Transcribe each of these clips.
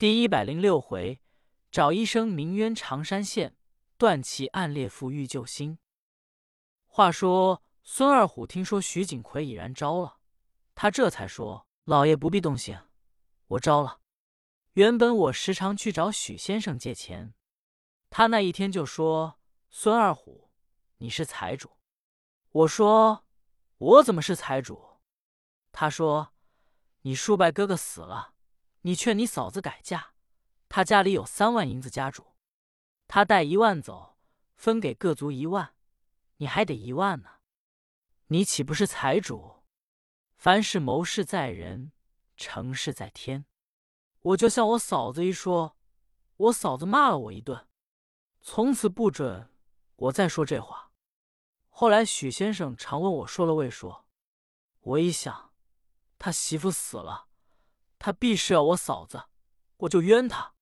第一百零六回，找医生鸣冤常山县，断其暗烈妇欲救星。话说孙二虎听说徐景奎已然招了，他这才说：“老爷不必动刑，我招了。原本我时常去找许先生借钱，他那一天就说：‘孙二虎，你是财主。’我说：‘我怎么是财主？’他说：‘你叔伯哥哥死了。’”你劝你嫂子改嫁，他家里有三万银子家主，他带一万走，分给各族一万，你还得一万呢。你岂不是财主？凡事谋事在人，成事在天。我就向我嫂子一说，我嫂子骂了我一顿，从此不准我再说这话。后来许先生常问我说了未说，我一想，他媳妇死了。他必是要我嫂子，我就冤他。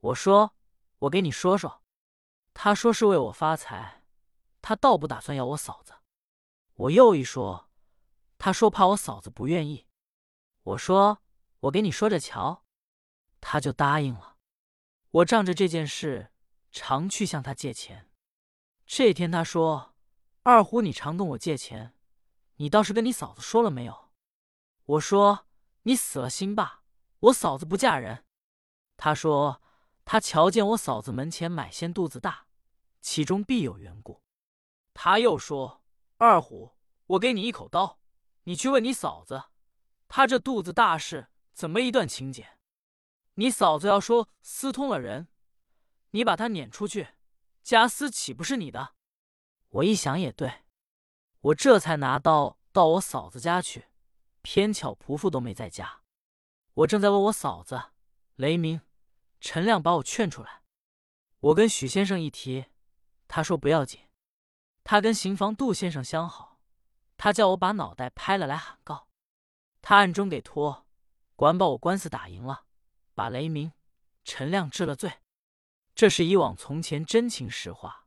我说：“我给你说说。”他说是为我发财，他倒不打算要我嫂子。我又一说，他说怕我嫂子不愿意。我说：“我给你说着瞧。”他就答应了。我仗着这件事，常去向他借钱。这天他说：“二虎，你常跟我借钱，你倒是跟你嫂子说了没有？”我说。你死了心吧，我嫂子不嫁人。他说他瞧见我嫂子门前买仙肚子大，其中必有缘故。他又说二虎，我给你一口刀，你去问你嫂子，他这肚子大事怎么一段情节？你嫂子要说私通了人，你把他撵出去，家私岂不是你的？我一想也对，我这才拿刀到我嫂子家去。偏巧仆妇都没在家，我正在问我嫂子雷鸣、陈亮把我劝出来。我跟许先生一提，他说不要紧。他跟刑房杜先生相好，他叫我把脑袋拍了来喊告。他暗中给托，管把我官司打赢了，把雷鸣、陈亮治了罪。这是以往从前真情实话。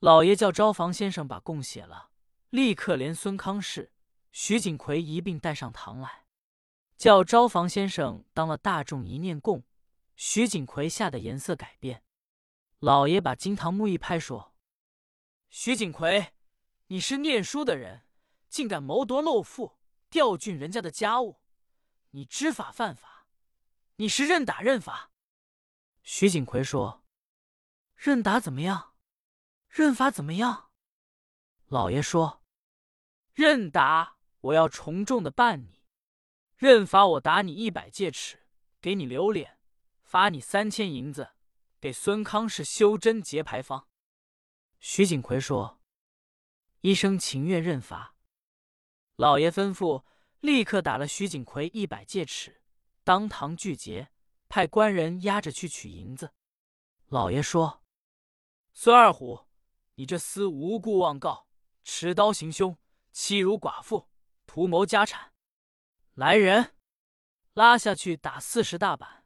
老爷叫招房先生把供写了，立刻连孙康氏。徐锦奎一并带上堂来，叫招房先生当了大众一念供。徐锦奎吓得颜色改变，老爷把金堂木一拍，说：“徐锦奎，你是念书的人，竟敢谋夺漏富，调郡人家的家务，你知法犯法，你是认打认罚？”徐锦奎说：“认打怎么样？认罚怎么样？”老爷说：“认打。”我要重重的办你，认罚我打你一百戒尺，给你留脸；罚你三千银子，给孙康氏修贞节牌坊。徐景奎说：“医生情愿认罚。”老爷吩咐，立刻打了徐景奎一百戒尺，当堂拒节，派官人押着去取银子。老爷说：“孙二虎，你这厮无故妄告，持刀行凶，欺辱寡妇。”图谋家产，来人，拉下去打四十大板。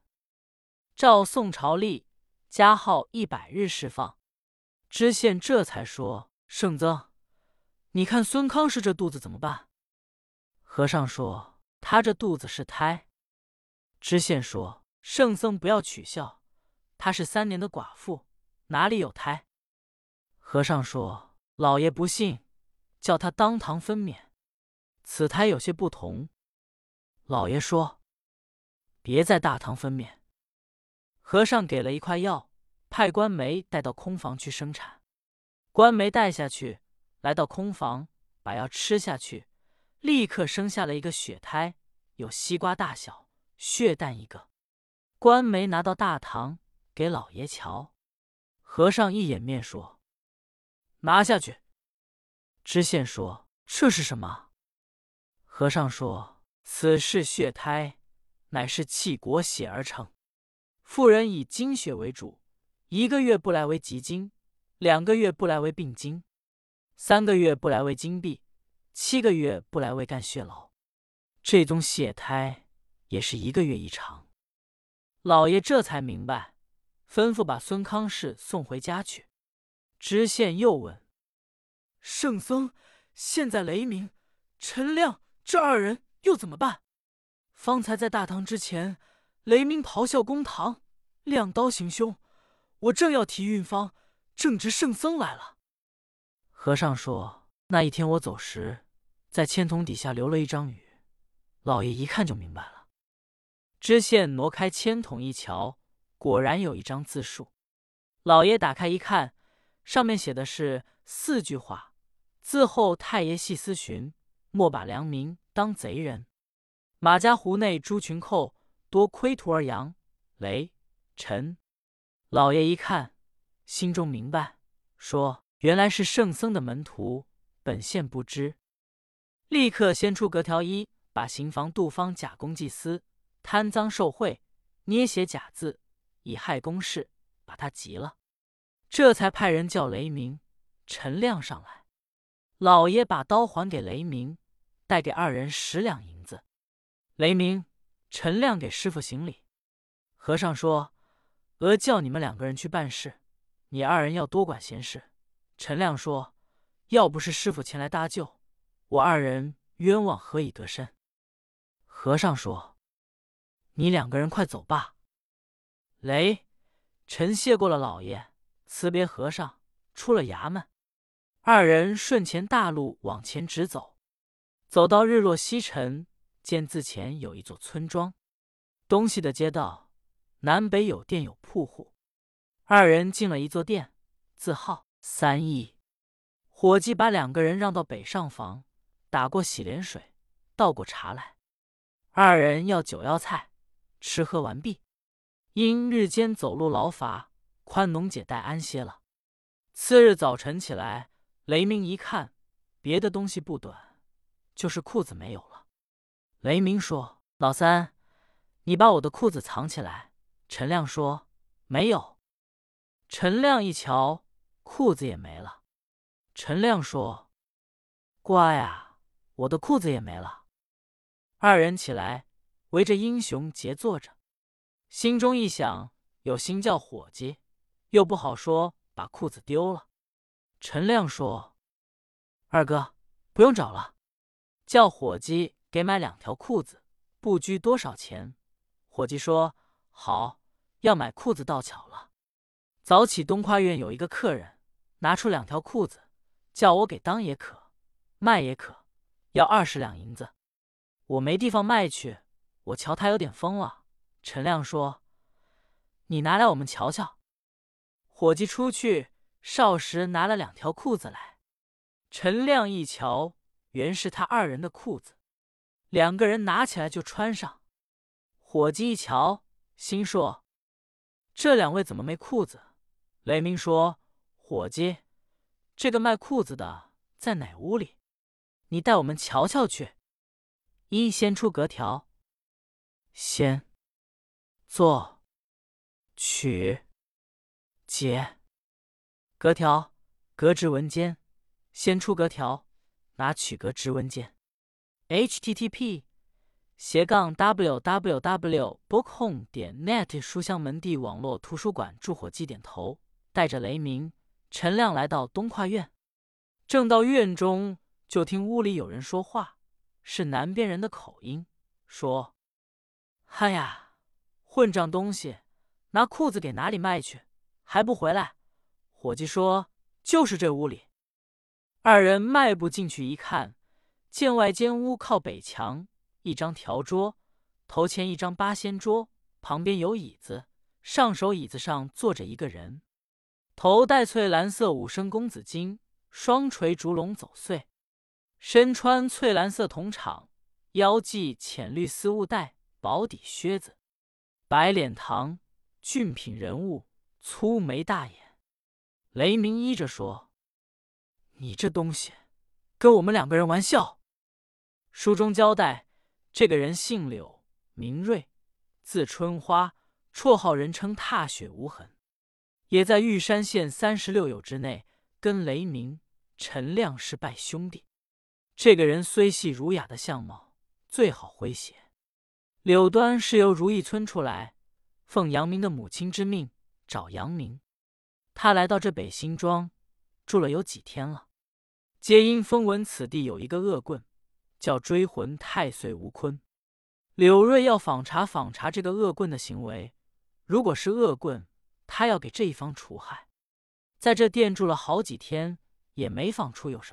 照宋朝例，加号一百日释放。知县这才说：“圣僧，你看孙康氏这肚子怎么办？”和尚说：“他这肚子是胎。”知县说：“圣僧不要取笑，他是三年的寡妇，哪里有胎？”和尚说：“老爷不信，叫他当堂分娩。”此胎有些不同，老爷说：“别在大堂分娩。”和尚给了一块药，派官媒带到空房去生产。官媒带下去，来到空房，把药吃下去，立刻生下了一个血胎，有西瓜大小，血蛋一个。官媒拿到大堂给老爷瞧，和尚一掩面说：“拿下去。”知县说：“这是什么？”和尚说：“此是血胎，乃是气国血而成。妇人以精血为主，一个月不来为急经，两个月不来为病经，三个月不来为经闭，七个月不来为干血痨。这宗血胎也是一个月一场。”老爷这才明白，吩咐把孙康氏送回家去。知县又问：“圣僧，现在雷鸣、陈亮。”这二人又怎么办？方才在大堂之前，雷鸣咆哮公堂，亮刀行凶。我正要提运方，正值圣僧来了。和尚说：“那一天我走时，在签筒底下留了一张语，老爷一看就明白了。”知县挪开签筒一瞧，果然有一张字数。老爷打开一看，上面写的是四句话，字后太爷细思寻，莫把良民当贼人。马家湖内猪群寇，多亏徒儿杨、雷、陈。老爷一看，心中明白，说：“原来是圣僧的门徒，本县不知。”立刻先出格条一，把刑房杜方假公济私、贪赃受贿、捏写假字，以害公事，把他急了。这才派人叫雷鸣、陈亮上来。老爷把刀还给雷鸣，带给二人十两银子。雷鸣、陈亮给师傅行礼。和尚说。额叫你们两个人去办事，你二人要多管闲事。陈亮说：“要不是师傅前来搭救，我二人冤枉何以得身？”和尚说：“你两个人快走吧。”雷、陈谢过了老爷，辞别和尚，出了衙门。二人顺前大路往前直走，走到日落西沉，见字前有一座村庄，东西的街道。南北有店有铺户，二人进了一座店，字号三义。伙计把两个人让到北上房，打过洗脸水，倒过茶来。二人要酒要菜，吃喝完毕，因日间走路劳乏，宽农姐带安歇了。次日早晨起来，雷鸣一看，别的东西不短，就是裤子没有了。雷鸣说：“老三，你把我的裤子藏起来。”陈亮说：“没有。”陈亮一瞧，裤子也没了。陈亮说：“乖啊，我的裤子也没了。”二人起来，围着英雄杰坐着，心中一想，有心叫伙计，又不好说把裤子丢了。陈亮说：“二哥，不用找了，叫伙计给买两条裤子，不拘多少钱。”伙计说：“好。”要买裤子倒巧了，早起东跨院有一个客人拿出两条裤子，叫我给当也可，卖也可，要二十两银子。我没地方卖去，我瞧他有点疯了。陈亮说：“你拿来我们瞧瞧。”伙计出去，少时拿了两条裤子来。陈亮一瞧，原是他二人的裤子，两个人拿起来就穿上。伙计一瞧，心说。这两位怎么没裤子？雷鸣说：“伙计，这个卖裤子的在哪屋里？你带我们瞧瞧去。”一先出格条，先做取解格条，格值文间，先出格条，拿取格值文件。http。斜杠 www bookhome 点 net 书香门第网络图书馆助火机点头，带着雷鸣、陈亮来到东跨院。正到院中，就听屋里有人说话，是南边人的口音，说：“嗨呀，混账东西，拿裤子给哪里卖去？还不回来？”伙计说：“就是这屋里。”二人迈步进去一看，见外间屋靠北墙。一张条桌，头前一张八仙桌，旁边有椅子，上手椅子上坐着一个人，头戴翠蓝色五升公子巾，双垂烛龙走穗，身穿翠蓝色铜氅，腰系浅绿丝雾带薄底靴子，白脸膛，俊品人物，粗眉大眼。雷鸣依着说：“你这东西，跟我们两个人玩笑。”书中交代。这个人姓柳，名瑞，字春花，绰号人称踏雪无痕，也在玉山县三十六友之内，跟雷鸣、陈亮是拜兄弟。这个人虽细儒雅的相貌，最好诙谐。柳端是由如意村出来，奉杨明的母亲之命找杨明。他来到这北新庄，住了有几天了，皆因风闻此地有一个恶棍。叫追魂太岁吴坤，柳瑞要访查访查这个恶棍的行为，如果是恶棍，他要给这一方除害。在这店住了好几天，也没访出有什么。